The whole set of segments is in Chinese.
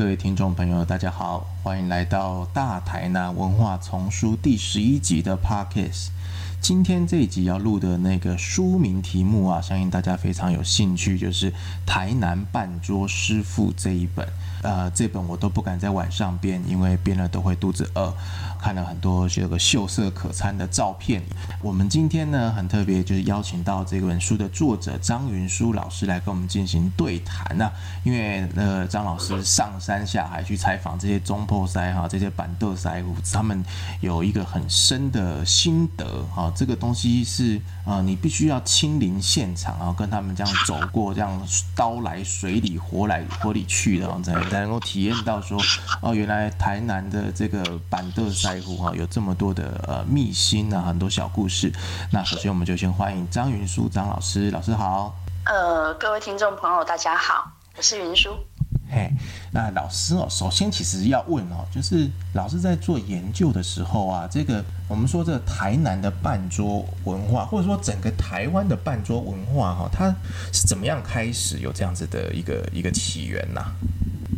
各位听众朋友，大家好，欢迎来到大台南文化丛书第十一集的 Podcast。今天这一集要录的那个书名题目啊，相信大家非常有兴趣，就是《台南半桌师傅》这一本。呃，这本我都不敢在晚上编，因为编了都会肚子饿。看了很多这个秀色可餐的照片。我们今天呢很特别，就是邀请到这本书的作者张云舒老师来跟我们进行对谈呐。因为呃，张老师上山下海去采访这些中破塞哈，这些板豆塞户，他们有一个很深的心得哈。这个东西是啊，你必须要亲临现场啊，跟他们这样走过，这样刀来水里火来火里去的，才才能够体验到说哦，原来台南的这个板豆塞。在乎哈，有这么多的呃秘辛啊，很多小故事。那首先我们就先欢迎张云舒张老师，老师好。呃，各位听众朋友大家好，我是云舒。嘿，那老师哦，首先其实要问哦，就是老师在做研究的时候啊，这个我们说这个台南的半桌文化，或者说整个台湾的半桌文化哈，它是怎么样开始有这样子的一个一个起源呐？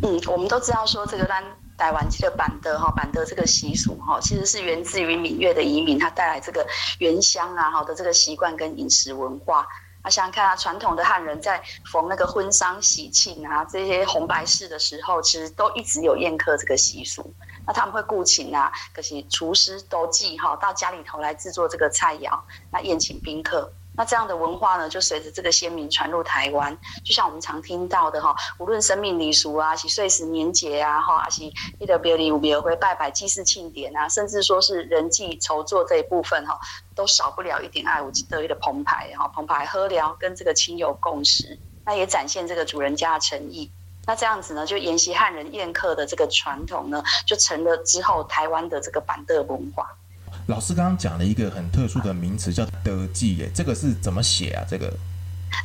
嗯，我们都知道说这个单。台湾这个板的哈板的这个习俗哈，其实是源自于闽越的移民，他带来这个原乡啊好的这个习惯跟饮食文化。啊，想想看啊，传统的汉人在逢那个婚丧喜庆啊这些红白事的时候，其实都一直有宴客这个习俗。那他们会雇请啊，可是厨师都记哈到家里头来制作这个菜肴，那宴请宾客。那这样的文化呢，就随着这个先民传入台湾，就像我们常听到的哈，无论生命礼俗啊，是岁时年节啊，哈，还是一的别离五别会拜拜祭祀庆典啊，甚至说是人际筹作这一部分哈，都少不了一点爱无得意的澎湃哈，澎湃喝聊跟这个亲友共识，那也展现这个主人家的诚意。那这样子呢，就沿袭汉人宴客的这个传统呢，就成了之后台湾的这个板凳文化。老师刚刚讲了一个很特殊的名词，叫德记，耶，这个是怎么写啊？这个，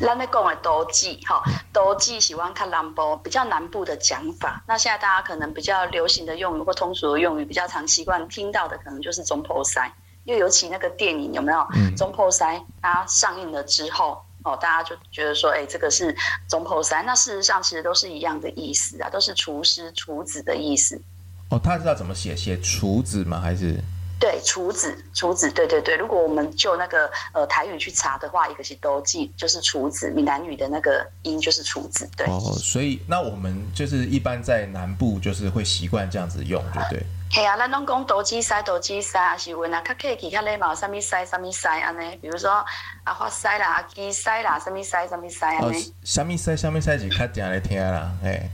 咱咧讲的德记，哈，德记喜欢看南部比较南部的讲法。那现在大家可能比较流行的用语或通俗的用语，比较常习惯听到的，可能就是中破塞。因为尤其那个电影有没有中破塞，它上映了之后，哦，大家就觉得说，哎，这个是中破塞。那事实上其实都是一样的意思啊，都是厨师、厨子的意思。哦，他知道怎么写？写厨子吗？还是？对，厨子，厨子，对对对。如果我们就那个呃台语去查的话，一个是都记，就是厨子，闽南语的那个音就是厨子，对。哦，所以那我们就是一般在南部就是会习惯这样子用，对不对？系啊，咱拢讲多机塞多机塞，还是问啊，较客气较礼貌，什么塞什么塞安尼。比如说啊，花塞啦，鸡塞啦，什么塞什么塞安尼。什么塞什么塞是较常来听啦，嘿。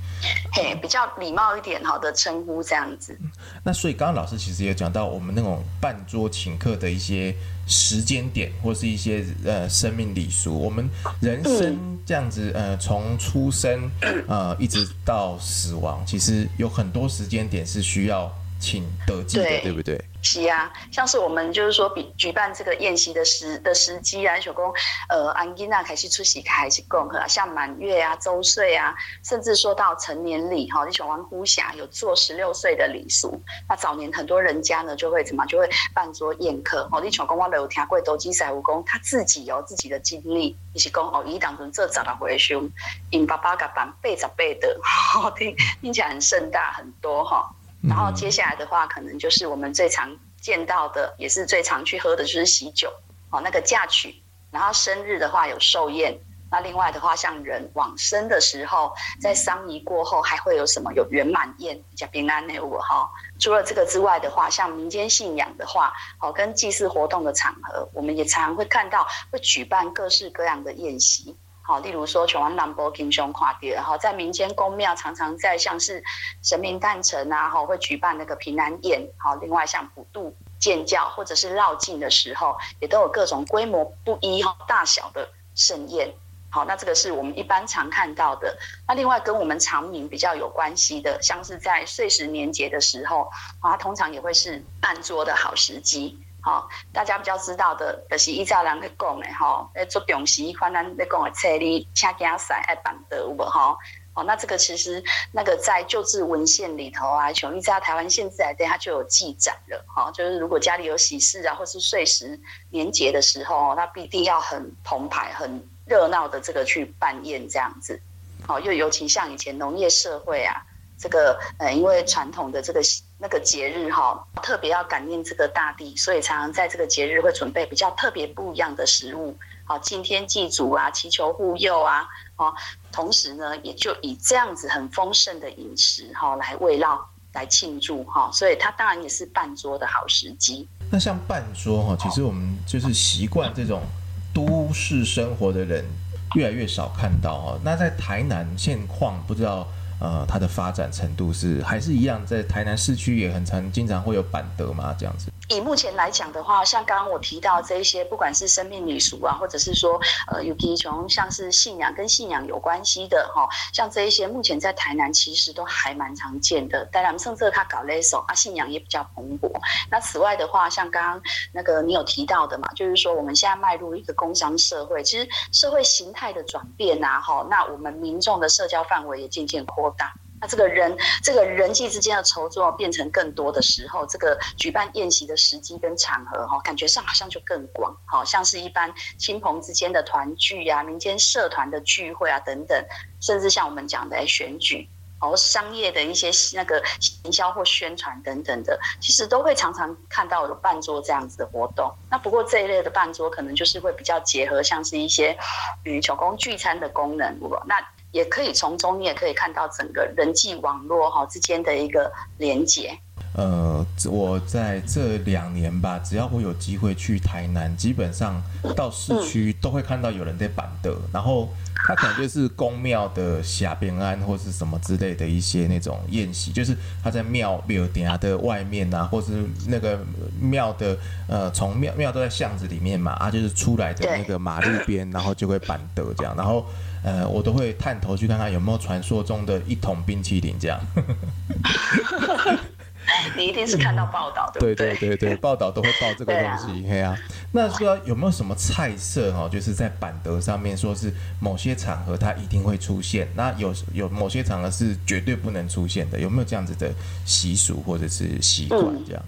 嘿，比较礼貌一点好的称呼这样子。那所以刚刚老师其实也讲到我们那种办桌请客的一些时间点，或是一些呃生命礼俗。我们人生这样子呃，从出生呃一直到死亡，其实有很多时间点是需要。请得记的，对不对？是啊，像是我们就是说，比举办这个宴席的时的时机啊，小公呃，安吉娜开始出席开始共和，像满月啊、周岁啊，甚至说到成年礼哈，你小王呼霞有做十六岁的礼俗。那早年很多人家呢，就会怎么就会办桌宴客哦。你小公我有听过斗鸡赛武功，他自己有自己的经历，一起讲哦，一当中这早的回兄，因爸爸甲办八十倍的，听听起来很盛大很多哈。然后接下来的话，可能就是我们最常见到的，也是最常去喝的，就是喜酒哦。那个嫁娶，然后生日的话有寿宴。那另外的话，像人往生的时候，在丧仪过后，还会有什么？有圆满宴，叫平安那五哈。除了这个之外的话，像民间信仰的话，哦，跟祭祀活动的场合，我们也常常会看到会举办各式各样的宴席。好，例如说，全湾南波金雄跨地，然后在民间公庙常常在像是神明诞辰啊，哈，会举办那个平安宴。好，另外像普渡、建教或者是绕境的时候，也都有各种规模不一、哈大小的盛宴。好，那这个是我们一般常看到的。那另外跟我们长明比较有关系的，像是在岁时年节的时候，啊，通常也会是办桌的好时机。好，大家比较知道的，就是依照人去讲的吼，诶，做重视，反正你讲的车里请家赛爱办的有无吼？哦，那这个其实那个在旧制文献里头啊，从依照台湾县志来对它就有记载了。哈，就是如果家里有喜事啊，或是岁时年节的时候，那必定要很澎湃、很热闹的这个去办宴这样子。好，又尤其像以前农业社会啊。这个呃，因为传统的这个那个节日哈，特别要感念这个大地，所以常常在这个节日会准备比较特别不一样的食物，好敬天祭祖啊，祈求护佑啊，哦，同时呢，也就以这样子很丰盛的饮食哈来慰劳、来庆祝哈，所以它当然也是办桌的好时机。那像办桌哈，其实我们就是习惯这种都市生活的人越来越少看到哈。那在台南现况不知道。呃，它的发展程度是还是一样，在台南市区也很常经常会有板德嘛，这样子。以目前来讲的话，像刚刚我提到这一些，不管是生命礼俗啊，或者是说呃有提从像是信仰跟信仰有关系的哈，像这一些目前在台南其实都还蛮常见的。当然，甚至他搞勒手啊，信仰也比较蓬勃。那此外的话，像刚刚那个你有提到的嘛，就是说我们现在迈入一个工商社会，其实社会形态的转变啊，哈，那我们民众的社交范围也渐渐扩大。那这个人，这个人际之间的筹作变成更多的时候，这个举办宴席的时机跟场合，哈，感觉上好像就更广，好像是一般亲朋之间的团聚啊，民间社团的聚会啊等等，甚至像我们讲的选举，哦，商业的一些那个营销或宣传等等的，其实都会常常看到有办桌这样子的活动。那不过这一类的办桌，可能就是会比较结合像是一些与小工聚餐的功能，那。也可以从中，你也可以看到整个人际网络哈之间的一个连接。呃，我在这两年吧，只要我有机会去台南，基本上到市区都会看到有人在板的，然后他可能就是公庙的下边安或是什么之类的一些那种宴席，就是他在庙庙底下的外面啊，或是那个庙的呃，从庙庙都在巷子里面嘛，啊，就是出来的那个马路边，然后就会板的这样，然后。呃，我都会探头去看看有没有传说中的一桶冰淇淋这样。你一定是看到报道，对不对？对对对对，报道都会报这个东西，嘿啊。那说有没有什么菜色哦？就是在板德上面说是某些场合它一定会出现，那有有某些场合是绝对不能出现的，有没有这样子的习俗或者是习惯这样？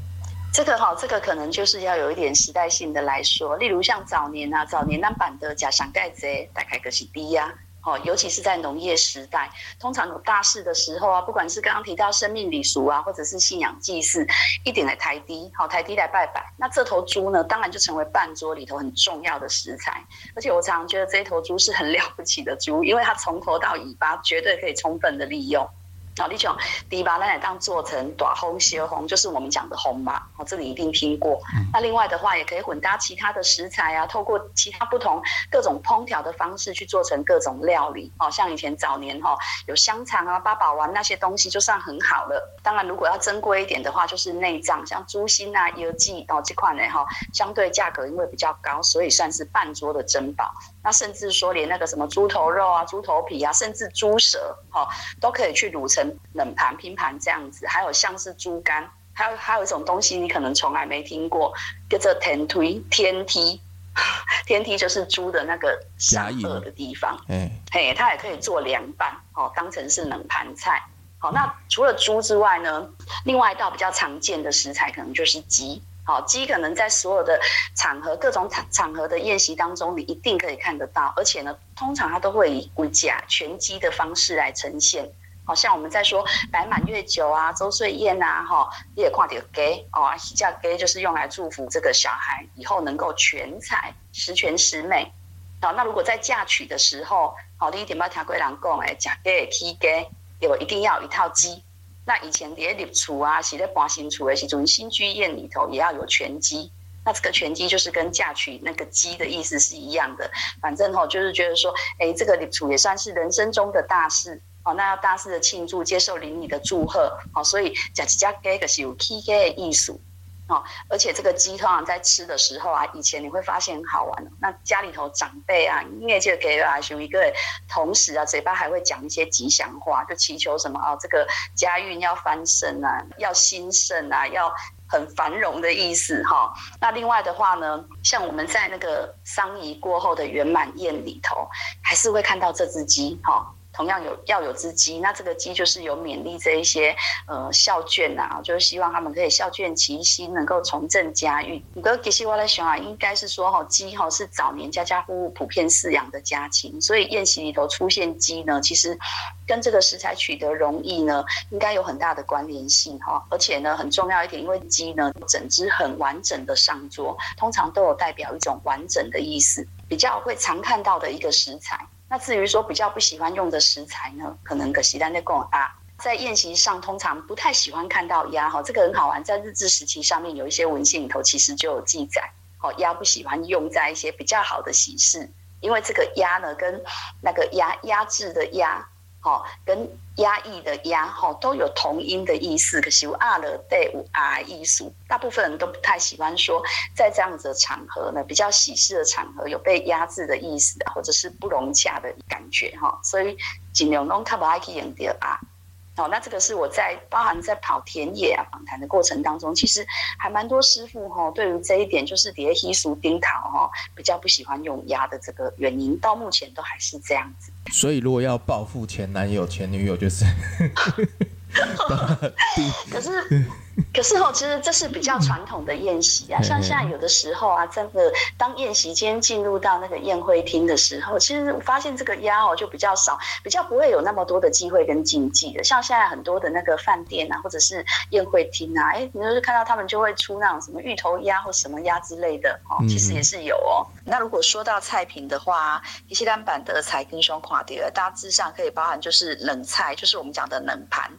这个哈，这个可能就是要有一点时代性的来说，例如像早年啊，早年那板德加上盖子，大概个是低呀。哦，尤其是在农业时代，通常有大事的时候啊，不管是刚刚提到生命礼俗啊，或者是信仰祭祀，一点来抬低，好抬低来拜拜。那这头猪呢，当然就成为半桌里头很重要的食材。而且我常常觉得这头猪是很 了不起的猪，因为它从头到尾巴绝对可以充分的利用。好，你讲第一把那当做成短红、斜红，就是我们讲的红嘛。哦，这里一定听过。那另外的话，也可以混搭其他的食材啊，透过其他不同各种烹调的方式去做成各种料理。哦，像以前早年哈，有香肠啊、八宝丸那些东西就算很好了。当然，如果要珍贵一点的话，就是内脏，像猪心啊、油鸡哦这块呢哈，相对价格因为比较高，所以算是半桌的珍宝。那甚至说连那个什么猪头肉啊、猪头皮啊，甚至猪舌哈，都可以去卤成。冷盘拼盘这样子，还有像是猪肝，还有还有一种东西你可能从来没听过，叫做天梯天梯，天梯 就是猪的那个下颚的地方，嗯，嘿，它也可以做凉拌，哦，当成是冷盘菜。好，那除了猪之外呢，另外一道比较常见的食材可能就是鸡。好，鸡可能在所有的场合、各种场场合的宴席当中，你一定可以看得到，而且呢，通常它都会以骨架全鸡的方式来呈现。好像我们在说摆满月酒啊、周岁宴啊，哈，你也看到给哦，叫给就是用来祝福这个小孩以后能够全才、十全十美。好，那如果在嫁娶的时候，好，第一点要听贵人讲，哎，嫁给提给，有一定要一套鸡。那以前在立储啊，是在搬新厝的时阵，新居宴里头也要有全鸡。那这个全鸡就是跟嫁娶那个鸡的意思是一样的。反正吼，就是觉得说，哎，这个立储也算是人生中的大事。哦，那要大肆的庆祝，接受邻里的祝贺，好，所以假鸡加给个是有 K K 的艺术，哦，而且这个鸡通常在吃的时候啊，以前你会发现很好玩那家里头长辈啊，因为这个给啊，有一个同时啊，嘴巴还会讲一些吉祥话，就祈求什么啊，这个家运要翻身啊，要兴盛啊，要很繁荣的意思哈。那另外的话呢，像我们在那个丧仪过后的圆满宴里头，还是会看到这只鸡哈。同样有要有只鸡，那这个鸡就是有勉励这一些呃孝眷呐，就是希望他们可以孝眷齐心，能够重振家运。不过其实我在想啊，应该是说哈，鸡哈是早年家家户户普遍饲养的家禽，所以宴席里头出现鸡呢，其实跟这个食材取得容易呢，应该有很大的关联性哈。而且呢，很重要一点，因为鸡呢整只很完整的上桌，通常都有代表一种完整的意思，比较会常看到的一个食材。那至于说比较不喜欢用的食材呢，可能个西单的贡啊，在宴席上通常不太喜欢看到鸭哈，这个很好玩，在日治时期上面有一些文献里头其实就有记载，好鸭不喜欢用在一些比较好的喜事，因为这个鸭呢跟那个鸭压制的鸭。哦，跟压抑的压哈都有同音的意思，可是啊了对五啊艺术，大部分人都不太喜欢说在这样子的场合呢，比较喜事的场合有被压制的意思，或者是不融洽的感觉哈，所以尽量拢较不爱去用到啊。哦，那这个是我在包含在跑田野啊访谈的过程当中，其实还蛮多师傅哈，对于这一点就是叠稀俗丁桃哈，比较不喜欢用压的这个原因，到目前都还是这样子。所以如果要报复前男友前女友，就是。可是，可是哦，其实这是比较传统的宴席啊。像现在有的时候啊，真的当宴席间进入到那个宴会厅的时候，其实我发现这个鸭哦就比较少，比较不会有那么多的机会跟禁忌的。像现在很多的那个饭店啊，或者是宴会厅啊，哎，你就是看到他们就会出那种什么芋头鸭或什么鸭之类的哦，其实也是有哦。那如果说到菜品的话，一些单板的菜跟双垮碟，大致上可以包含就是冷菜，就是我们讲的冷盘。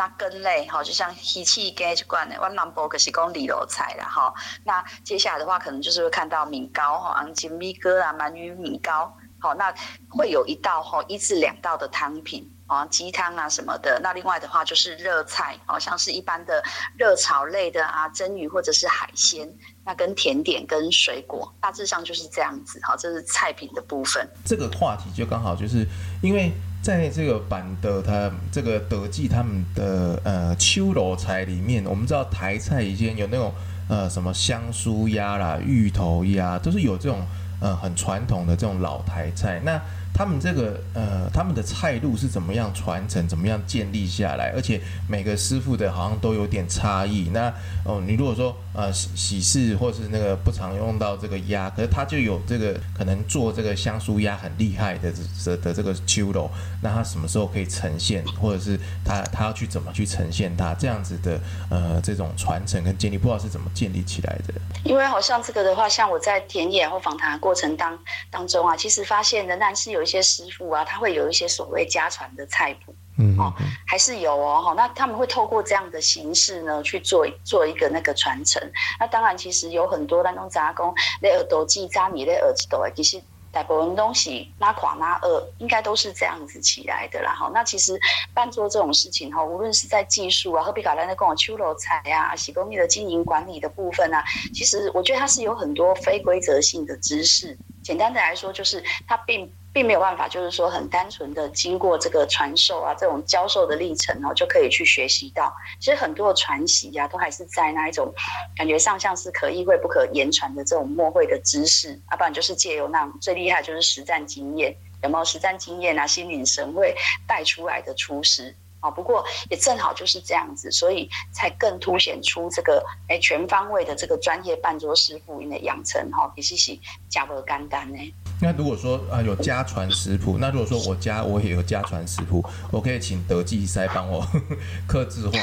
那根类哈，就像稀气鸡这罐的，我南部可是讲里楼菜啦哈。那接下来的话，可能就是会看到米糕哈，昂金米哥啊，鳗鱼米糕。好，那会有一道哈，一至两道的汤品啊，鸡汤啊什么的。那另外的话就是热菜，好像是一般的热炒类的啊，蒸鱼或者是海鲜。那跟甜点跟水果，大致上就是这样子。好，这是菜品的部分。这个话题就刚好就是因为。在这个版的他这个德记他们的呃秋楼菜里面，我们知道台菜以前有那种呃什么香酥鸭啦、芋头鸭，都是有这种呃很传统的这种老台菜。那他们这个呃，他们的菜路是怎么样传承，怎么样建立下来？而且每个师傅的好像都有点差异。那哦，你如果说呃喜喜事或是那个不常用到这个鸭，可是他就有这个可能做这个香酥鸭很厉害的的的这个秋楼，那他什么时候可以呈现，或者是他他要去怎么去呈现它这样子的呃这种传承跟建立，不知道是怎么建立起来的？因为好像这个的话，像我在田野或访谈过程当当中啊，其实发现仍然是有一。些师傅啊，他会有一些所谓家传的菜谱，嗯，哦，还是有哦，哈，那他们会透过这样的形式呢去做做一个那个传承。那当然，其实有很多那种杂工，那耳朵记扎米的耳朵，其实大部分东西拉垮拉二，应该都是这样子起来的啦。哈，那其实办做这种事情哈，无论是在技术啊，何必搞来那跟我秋楼菜啊，洗工艺的经营管理的部分啊，其实我觉得它是有很多非规则性的知识。简单的来说，就是它并。并没有办法，就是说很单纯的经过这个传授啊，这种教授的历程哦，就可以去学习到。其实很多的传习呀，都还是在那一种感觉上像是可意会不可言传的这种默会的知识，啊不然就是借由那种最厉害就是实战经验，有没有实战经验啊？心领神会带出来的厨师啊。不过也正好就是这样子，所以才更凸显出这个哎全方位的这个专业半桌师傅的养成哈，也是是加不干单呢。那如果说啊有家传食谱，那如果说我家我也有家传食谱，我可以请德记塞帮我 刻字化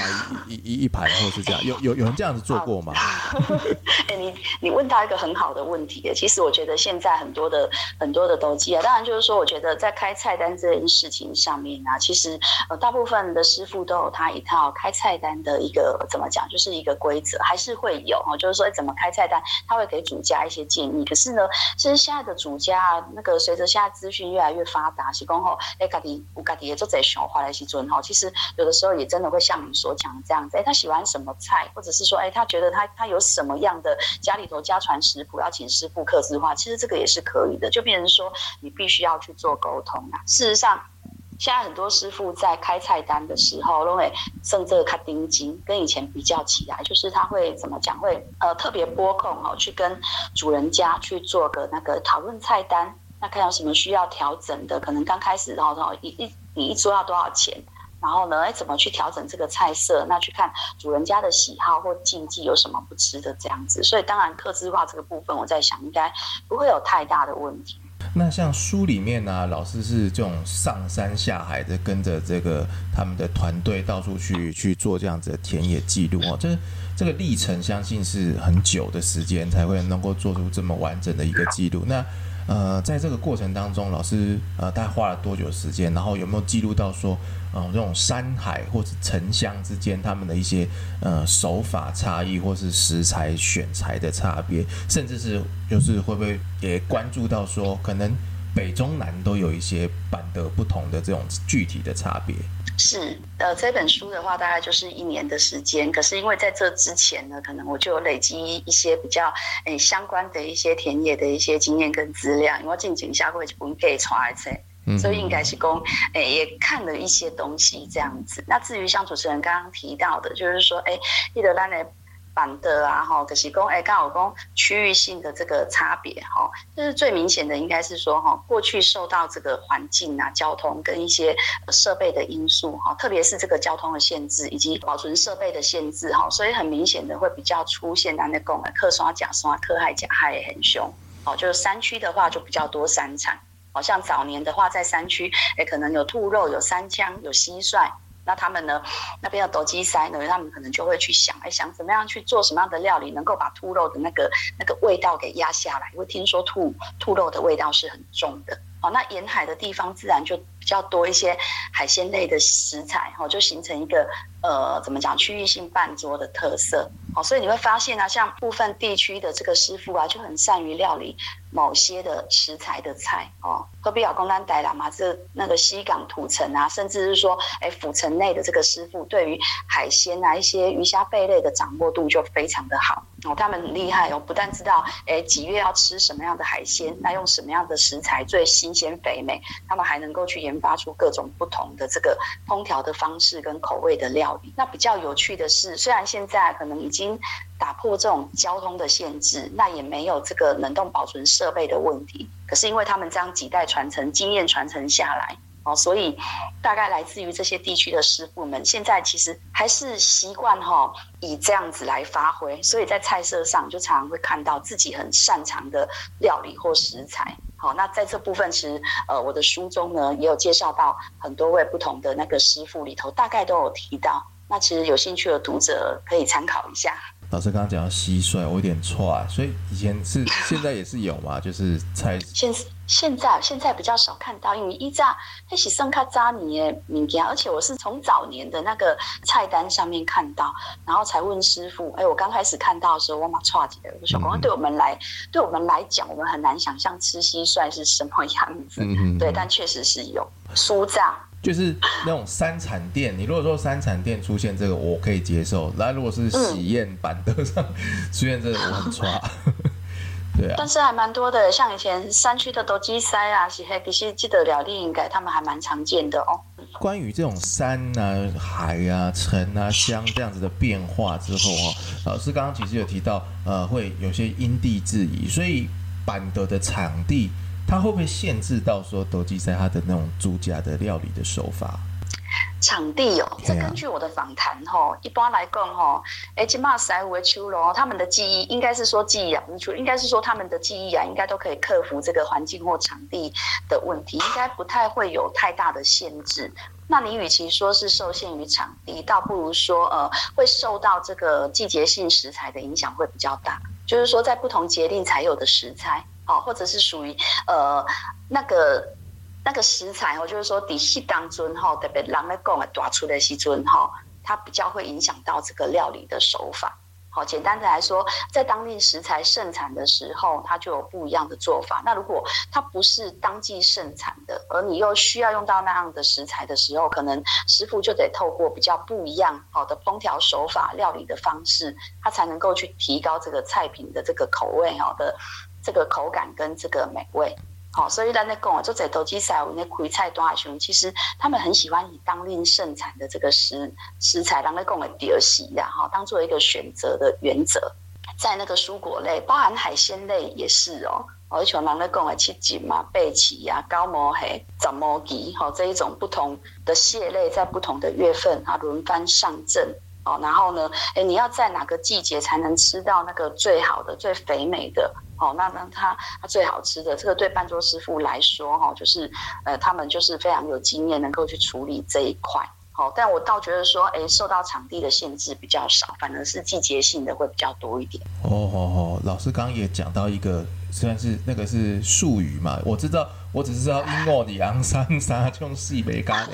一一一盘，或是这样，有有有人这样子做过吗？哎，你你问到一个很好的问题，其实我觉得现在很多的很多的德记啊，当然就是说，我觉得在开菜单这件事情上面啊，其实呃大部分的师傅都有他一套开菜单的一个怎么讲，就是一个规则，还是会有哈，就是说怎么开菜单，他会给主家一些建议。可是呢，其实现在的主家。那个随着现在资讯越来越发达，是讲吼，哎，家己有家己也做在想话来时阵吼，其实有的时候也真的会像你所讲这样子，哎，他喜欢什么菜，或者是说，哎，他觉得他他有什么样的家里头家传食谱，要请师傅刻字化，其实这个也是可以的，就变成说你必须要去做沟通啊。事实上。现在很多师傅在开菜单的时候，都会剩这个卡丁金，跟以前比较起来，就是他会怎么讲？会呃特别拨空哦，去跟主人家去做个那个讨论菜单，那看有什么需要调整的，可能刚开始然后一一。你一桌要多少钱？然后呢，哎，怎么去调整这个菜色？那去看主人家的喜好或禁忌有什么不吃的这样子。所以当然，客制化这个部分，我在想应该不会有太大的问题。那像书里面呢，老师是这种上山下海的，跟着这个他们的团队到处去去做这样子的田野记录哦，这这个历程相信是很久的时间才会能够做出这么完整的一个记录。那呃，在这个过程当中，老师呃大概花了多久时间？然后有没有记录到说，呃，这种山海或者城乡之间他们的一些呃手法差异，或是食材选材的差别，甚至是就是会不会也关注到说，可能北中南都有一些版的不同的这种具体的差别？是，呃，这本书的话大概就是一年的时间。可是因为在这之前呢，可能我就有累积一些比较诶相关的一些田野的一些经验跟资料，因为进行下过就不用给出来噻，所以应该是公诶也看了一些东西这样子。那至于像主持人刚刚提到的，就是说，哎，伊德兰的。板的啊，哈，可是讲，哎，刚好讲区域性的这个差别，哈，就是最明显的，应该是说，哈，过去受到这个环境啊、交通跟一些设备的因素，哈，特别是这个交通的限制以及保存设备的限制，哈，所以很明显的会比较出现那那讲的客刷假刷、客害假害也很凶，哦，就是山区的话就比较多山产，好像早年的话在山区，哎，可能有兔肉、有山枪、有蟋蟀。那他们呢？那边的斗鸡塞呢？他们可能就会去想，哎，想怎么样去做什么样的料理，能够把兔肉的那个那个味道给压下来？因为听说兔兔肉的味道是很重的。哦，那沿海的地方自然就较多一些海鲜类的食材，哦，就形成一个呃，怎么讲区域性半桌的特色。哦，所以你会发现啊，像部分地区的这个师傅啊，就很善于料理。某些的食材的菜哦，何必要公单带啦嘛？这那个西港土城啊，甚至是说，哎，府城内的这个师傅对于海鲜啊，一些鱼虾贝类的掌握度就非常的好哦。他们很厉害哦，不但知道哎几月要吃什么样的海鲜，那用什么样的食材最新鲜肥美，他们还能够去研发出各种不同的这个烹调的方式跟口味的料理。那比较有趣的是，虽然现在可能已经。打破这种交通的限制，那也没有这个冷冻保存设备的问题。可是因为他们这样几代传承经验传承下来，哦，所以大概来自于这些地区的师傅们，现在其实还是习惯哈以这样子来发挥。所以在菜色上就常常会看到自己很擅长的料理或食材。好，那在这部分其实呃我的书中呢也有介绍到很多位不同的那个师傅里头，大概都有提到。那其实有兴趣的读者可以参考一下。老师刚刚讲到蟋蟀，我有点错啊，所以以前是现在也是有嘛，就是菜。现现在现在比较少看到，因为一炸那是生卡扎尼的物件，而且我是从早年的那个菜单上面看到，然后才问师傅。哎，我刚开始看到的时候，我马错起来，我说：“光对我们来，对我们来讲，我们很难想象吃蟋蟀是什么样子。”嗯对，但确实是有酥炸。就是那种三产店，你如果说三产店出现这个，我可以接受。那如果是喜宴板凳上出现这个，我很差。对啊。但是还蛮多的，像以前山区的斗鸡塞啊，是黑其实记得了，应该他们还蛮常见的哦。关于这种山啊、海啊、城啊、乡这样子的变化之后哦，老师刚刚其实有提到，呃，会有些因地制宜，所以板德的场地。它会不会限制到说斗鸡塞它的那种猪家的料理的手法？场地哦，这根据我的访谈哈，一般来讲哈，哎，起码塞维丘罗他们的记忆应该是说记忆啊，不是应该是说他们的记忆啊，应该都可以克服这个环境或场地的问题，应该不太会有太大的限制。那你与其说是受限于场地，倒不如说呃，会受到这个季节性食材的影响会比较大，就是说在不同节令才有的食材。哦，或者是属于呃那个那个食材哦，就是说底细当中哈，特别人来讲啊，抓出来时尊哈，它比较会影响到这个料理的手法。好，简单的来说，在当地食材盛产的时候，它就有不一样的做法。那如果它不是当季盛产的，而你又需要用到那样的食材的时候，可能师傅就得透过比较不一样好的烹调手法、料理的方式，他才能够去提高这个菜品的这个口味好的。这个口感跟这个美味，好，所以咱在讲啊，做在投机赛，我那开菜端海熊，其实他们很喜欢以当令盛产的这个食食材，咱在讲的第二席的哈，当做一个选择的原则。在那个蔬果类，包含海鲜类也是哦。哦，像人咧讲的七锦嘛、贝奇呀、高毛黑、长毛鸡，哈，这一种不同的蟹类在不同的月份啊轮番上阵。哦，然后呢，哎，你要在哪个季节才能吃到那个最好的、最肥美的？哦，那那它它最好吃的，这个对半桌师傅来说，哈，就是呃，他们就是非常有经验，能够去处理这一块。好，但我倒觉得说，哎，受到场地的限制比较少，反而是季节性的会比较多一点。哦哦哦，老师刚刚也讲到一个，虽然是那个是术语嘛，我知道，我只是知道英诺里昂三沙 用细梅干。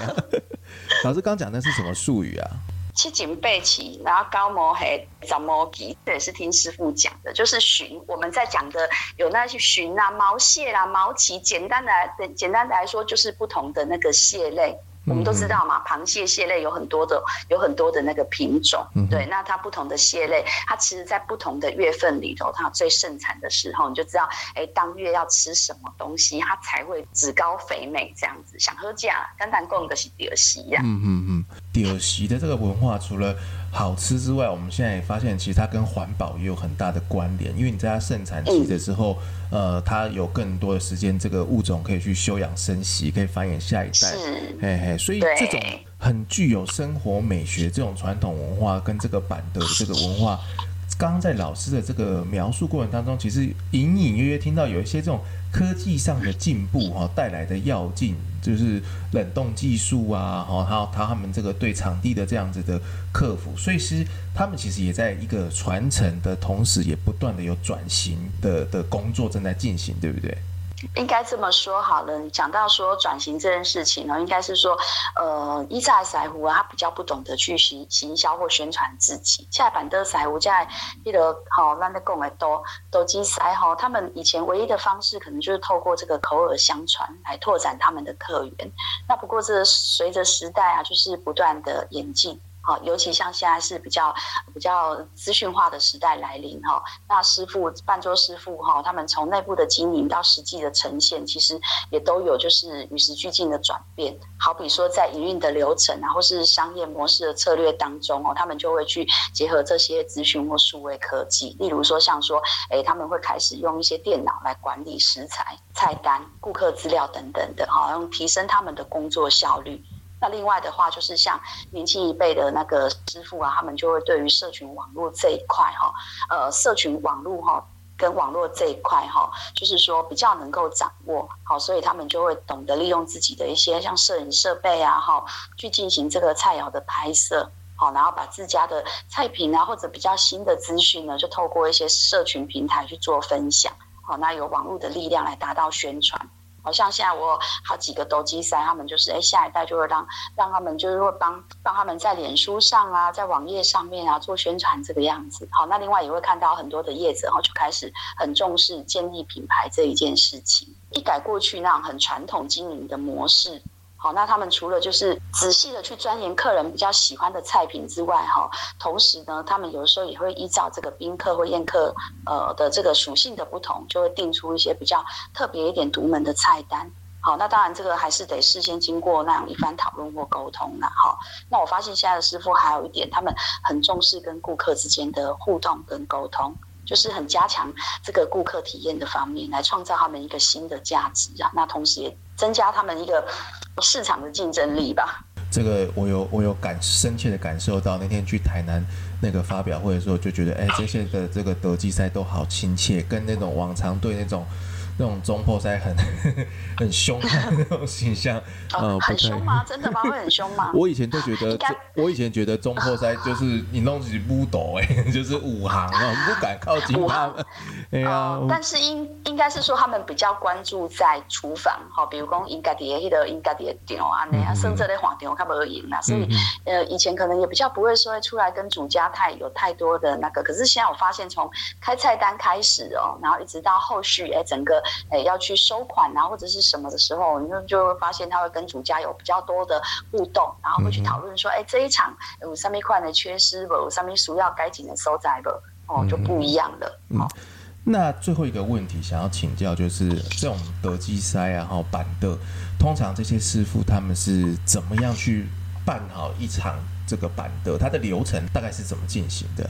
老师刚讲的是什么术语啊？七锦背鳍，然后高毛黑长毛鸡，这也是听师傅讲的，就是鲟。我们在讲的有那些鲟啊、毛蟹啦、毛鳍，简单的来，简单的来说，就是不同的那个蟹类。我们都知道嘛，螃蟹蟹类有很多的，有很多的那个品种。对，那它不同的蟹类，它其实在不同的月份里头，它最盛产的时候，你就知道，哎，当月要吃什么东西，它才会脂高肥美这样子。想喝价，单单供的是第二席呀。嗯嗯嗯，第二席的这个文化，除了好吃之外，我们现在也发现，其实它跟环保也有很大的关联。因为你在它盛产期的时候，呃，它有更多的时间，这个物种可以去休养生息，可以繁衍下一代。是，嘿嘿，所以这种很具有生活美学这种传统文化，跟这个板的这个文化，刚刚在老师的这个描述过程当中，其实隐隐约约听到有一些这种科技上的进步哈带来的要进。就是冷冻技术啊，哈，还有他他们这个对场地的这样子的克服，所以其实他们其实也在一个传承的同时，也不断的有转型的的工作正在进行，对不对？应该这么说好了，讲到说转型这件事情呢，应该是说，呃，一在赛湖啊，他比较不懂得去行行销或宣传自己。下板的赛湖在一个好让的讲的都都机赛哈，他们以前唯一的方式可能就是透过这个口耳相传来拓展他们的客源。那不过这随着时代啊，就是不断的演进。好，尤其像现在是比较比较资讯化的时代来临哈，那师傅半桌师傅哈，他们从内部的经营到实际的呈现，其实也都有就是与时俱进的转变。好比说在营运的流程啊，或是商业模式的策略当中哦，他们就会去结合这些资讯或数位科技，例如说像说，哎，他们会开始用一些电脑来管理食材、菜单、顾客资料等等的，好，用提升他们的工作效率。那另外的话，就是像年轻一辈的那个师傅啊，他们就会对于社群网络这一块哈，呃，社群网络哈跟网络这一块哈，就是说比较能够掌握好，所以他们就会懂得利用自己的一些像摄影设备啊哈，去进行这个菜肴的拍摄好，然后把自家的菜品啊或者比较新的资讯呢，就透过一些社群平台去做分享好，那有网络的力量来达到宣传。好像现在我好几个斗鸡山，他们就是哎，下一代就会让让他们就是会帮帮他们在脸书上啊，在网页上面啊做宣传这个样子。好，那另外也会看到很多的业者，然后就开始很重视建立品牌这一件事情，一改过去那种很传统经营的模式。好，那他们除了就是仔细的去钻研客人比较喜欢的菜品之外，哈，同时呢，他们有时候也会依照这个宾客或宴客呃的这个属性的不同，就会定出一些比较特别一点、独门的菜单。好，那当然这个还是得事先经过那样一番讨论或沟通了。哈，那我发现现在的师傅还有一点，他们很重视跟顾客之间的互动跟沟通，就是很加强这个顾客体验的方面，来创造他们一个新的价值啊。那同时也增加他们一个。市场的竞争力吧，这个我有我有感深切的感受到。那天去台南那个发表会的时候，就觉得哎，这些的这个德基赛都好亲切，跟那种往常对那种。那种中破塞很 很凶的那种形象，呃，很凶吗？真的吗？会很凶吗？我以前都觉得，我以前觉得中破塞就是你弄起不抖哎，就是五行啊，不敢靠近他们。哎呀，但是应应该是说他们比较关注在厨房，哈，比如讲应该的迄个应该的店啊那样，甚至咧黄店我看不赢啦，所以呃以前可能也比较不会说出来跟主家太有太多的那个，可是现在我发现从开菜单开始哦，然后一直到后续哎整个。哎，要去收款啊，或者是什么的时候，你就就会发现他会跟主家有比较多的互动，然后会去讨论说，哎，这一场有上面款的缺失不？上面需要该紧的收窄不？哦，就不一样了。嗯，那最后一个问题想要请教，就是这种德基塞啊，哈板的，通常这些师傅他们是怎么样去办好一场这个板的？它的流程大概是怎么进行的？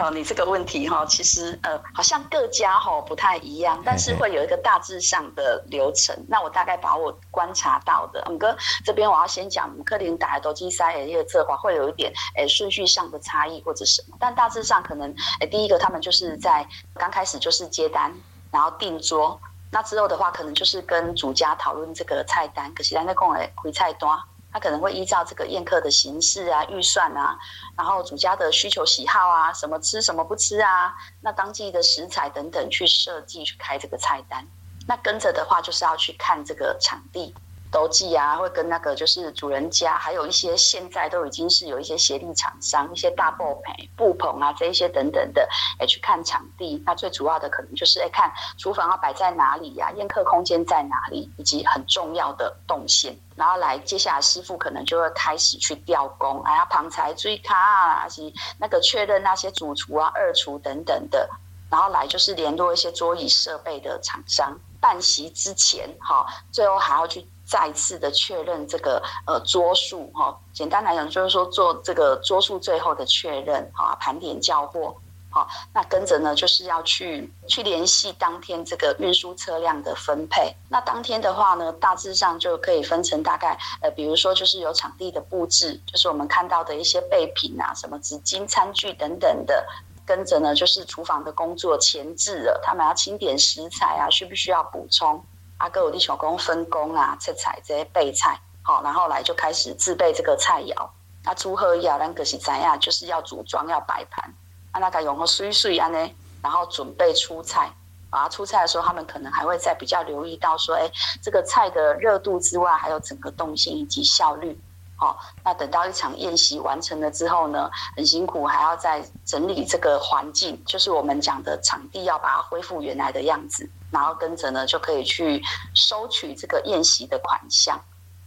哦，你这个问题哈，其实呃，好像各家哈不太一样，但是会有一个大致上的流程。那我大概把我观察到的，五哥这边我要先讲，克林打的斗鸡塞的一个策划会有一点诶顺序上的差异或者什么，但大致上可能诶第一个他们就是在刚开始就是接单，然后订桌，那之后的话可能就是跟主家讨论这个菜单，可是咱在讲诶回菜单。他可能会依照这个宴客的形式啊、预算啊，然后主家的需求喜好啊，什么吃什么不吃啊，那当季的食材等等去设计去开这个菜单。那跟着的话就是要去看这个场地。斗记啊，会跟那个就是主人家，还有一些现在都已经是有一些协力厂商，一些大布棚、布棚啊这一些等等的，哎去看场地。那最主要的可能就是哎看厨房要摆在哪里呀，宴客空间在哪里，以及很重要的动线。然后来接下来师傅可能就会开始去调工，还要旁财追卡啊，是那个确认那些主厨啊、二厨等等的。然后来就是联络一些桌椅设备的厂商。办席之前，哈，最后还要去。再次的确认这个呃桌数哈，简单来讲就是说做这个桌数最后的确认啊，盘点交货好，那跟着呢就是要去去联系当天这个运输车辆的分配。那当天的话呢，大致上就可以分成大概呃，比如说就是有场地的布置，就是我们看到的一些备品啊，什么纸巾、餐具等等的。跟着呢就是厨房的工作前置了，他们要清点食材啊，需不需要补充？阿哥有地小工分工啊，切菜这些备菜，好，然后来就开始自备这个菜肴。那如何呀？那个是怎样？就是要组装，要摆盘。啊，那个用个水水安呢，然后准备出菜。啊，出菜的时候，他们可能还会再比较留意到说，哎，这个菜的热度之外，还有整个动性以及效率。好，那等到一场宴席完成了之后呢，很辛苦，还要再整理这个环境，就是我们讲的场地，要把它恢复原来的样子。然后跟着呢，就可以去收取这个宴席的款项。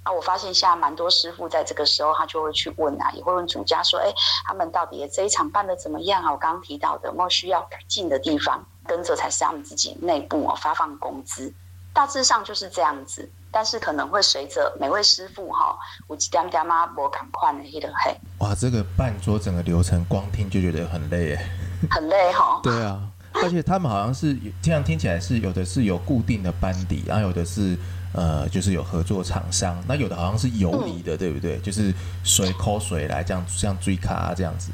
啊，我发现现在蛮多师傅在这个时候，他就会去问啊，也会问主家说：“哎，他们到底这一场办的怎么样啊？我刚刚提到的有没有需要改进的地方？跟着才是他们自己内部哦发放工资。大致上就是这样子，但是可能会随着每位师傅哈，我点点嘛无赶快的那个嘿。哇，这个办桌整个流程光听就觉得很累哎，很累哈。对啊。而且他们好像是这样听起来是有的是有固定的班底，然后有的是呃就是有合作厂商，那有的好像是游离的，对不对？就是随抠水来这样像追卡这样子。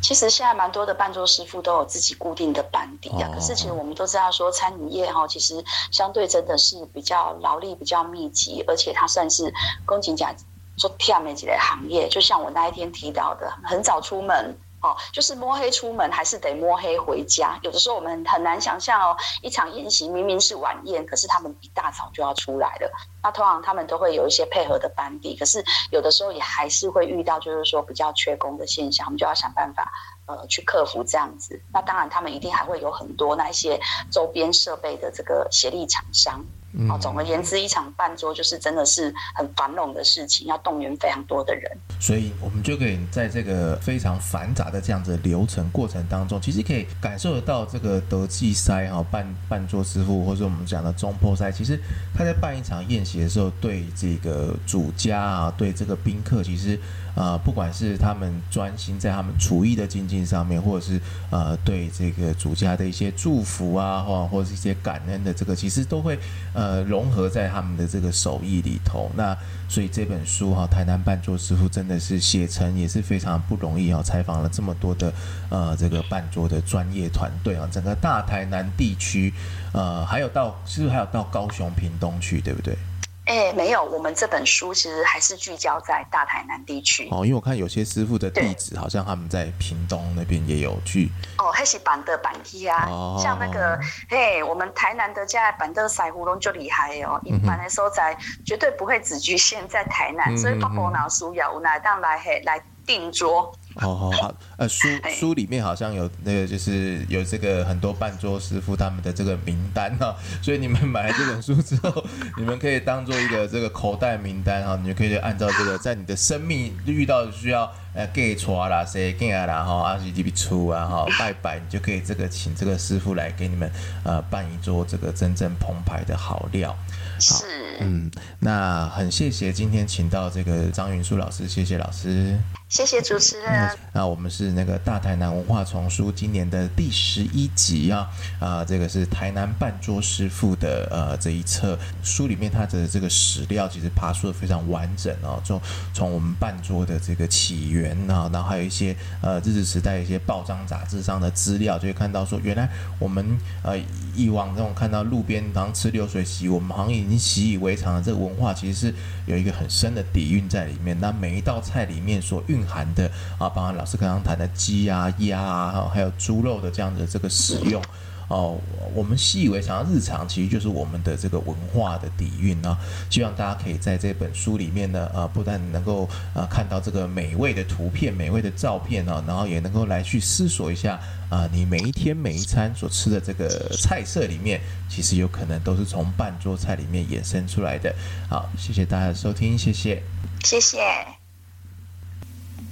其实现在蛮多的伴桌师傅都有自己固定的班底啊，可是其实我们都知道说餐饮业哈，其实相对真的是比较劳力比较密集，而且它算是工景甲做跳美几类行业。就像我那一天提到的，很早出门。哦，就是摸黑出门，还是得摸黑回家。有的时候我们很难想象哦，一场宴席明明是晚宴，可是他们一大早就要出来了。那通常他们都会有一些配合的班底，可是有的时候也还是会遇到，就是说比较缺工的现象，我们就要想办法呃去克服这样子。那当然，他们一定还会有很多那些周边设备的这个协力厂商。好，总而言之，一场半桌就是真的是很繁荣的事情，要动员非常多的人。所以，我们就可以在这个非常繁杂的这样子流程过程当中，其实可以感受得到这个德记塞哈半半桌师傅，或者我们讲的中破塞，其实他在办一场宴席的时候，对这个主家啊，对这个宾客，其实。啊，不管是他们专心在他们厨艺的精进上面，或者是呃对这个主家的一些祝福啊，或或是一些感恩的这个，其实都会呃融合在他们的这个手艺里头。那所以这本书哈，台南半桌师傅真的是写成也是非常不容易啊，采访了这么多的呃这个半桌的专业团队啊，整个大台南地区，呃还有到是不是还有到高雄屏东去，对不对？哎，没有，我们这本书其实还是聚焦在大台南地区。哦，因为我看有些师傅的地址，好像他们在屏东那边也有去。哦，还是板的板梯啊，像那个，嘿，我们台南的家板的塞胡龙就厉害哦，一般的所在绝对不会只局限在台南，所以包括拿书要来当来嘿来定桌。好好好，呃，书书里面好像有那个，就是有这个很多半桌师傅他们的这个名单哈，所以你们买了这本书之后，你们可以当做一个这个口袋名单哈，你就可以按照这个，在你的生命遇到需要呃给错啦，谁给啊啦哈，阿是这边出啊哈，拜拜，你就可以这个请这个师傅来给你们呃办一桌这个真正澎湃的好料。是，嗯，那很谢谢今天请到这个张云舒老师，谢谢老师。谢谢主持人。那我们是那个大台南文化丛书今年的第十一集啊，啊，这个是台南半桌师傅的呃这一册书里面，它的这个史料其实爬书的非常完整哦，从从我们半桌的这个起源啊，然后还有一些呃日治时代一些报章杂志上的资料，就会看到说，原来我们呃以往这种看到路边然后吃流水席，我们好像已经习以为常的这个文化，其实是有一个很深的底蕴在里面。那每一道菜里面所蕴含的啊，包含老师刚刚谈的鸡啊、鸭啊，还有猪肉的这样的这个使用哦，我们习以为常日常，其实就是我们的这个文化的底蕴啊。希望大家可以在这本书里面呢，呃，不但能够呃看到这个美味的图片、美味的照片啊，然后也能够来去思索一下啊，你每一天每一餐所吃的这个菜色里面，其实有可能都是从半桌菜里面衍生出来的。好，谢谢大家的收听，谢谢，谢谢。